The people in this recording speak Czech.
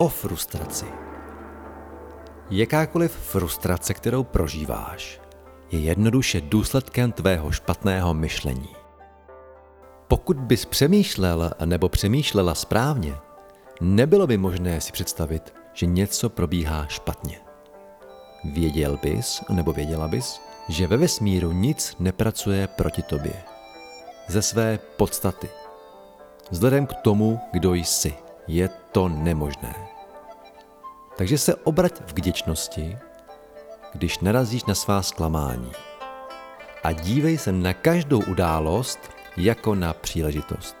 o frustraci. Jakákoliv frustrace, kterou prožíváš, je jednoduše důsledkem tvého špatného myšlení. Pokud bys přemýšlel nebo přemýšlela správně, nebylo by možné si představit, že něco probíhá špatně. Věděl bys nebo věděla bys, že ve vesmíru nic nepracuje proti tobě. Ze své podstaty. Vzhledem k tomu, kdo jsi, je to nemožné. Takže se obrať v vděčnosti, když narazíš na svá zklamání. A dívej se na každou událost jako na příležitost.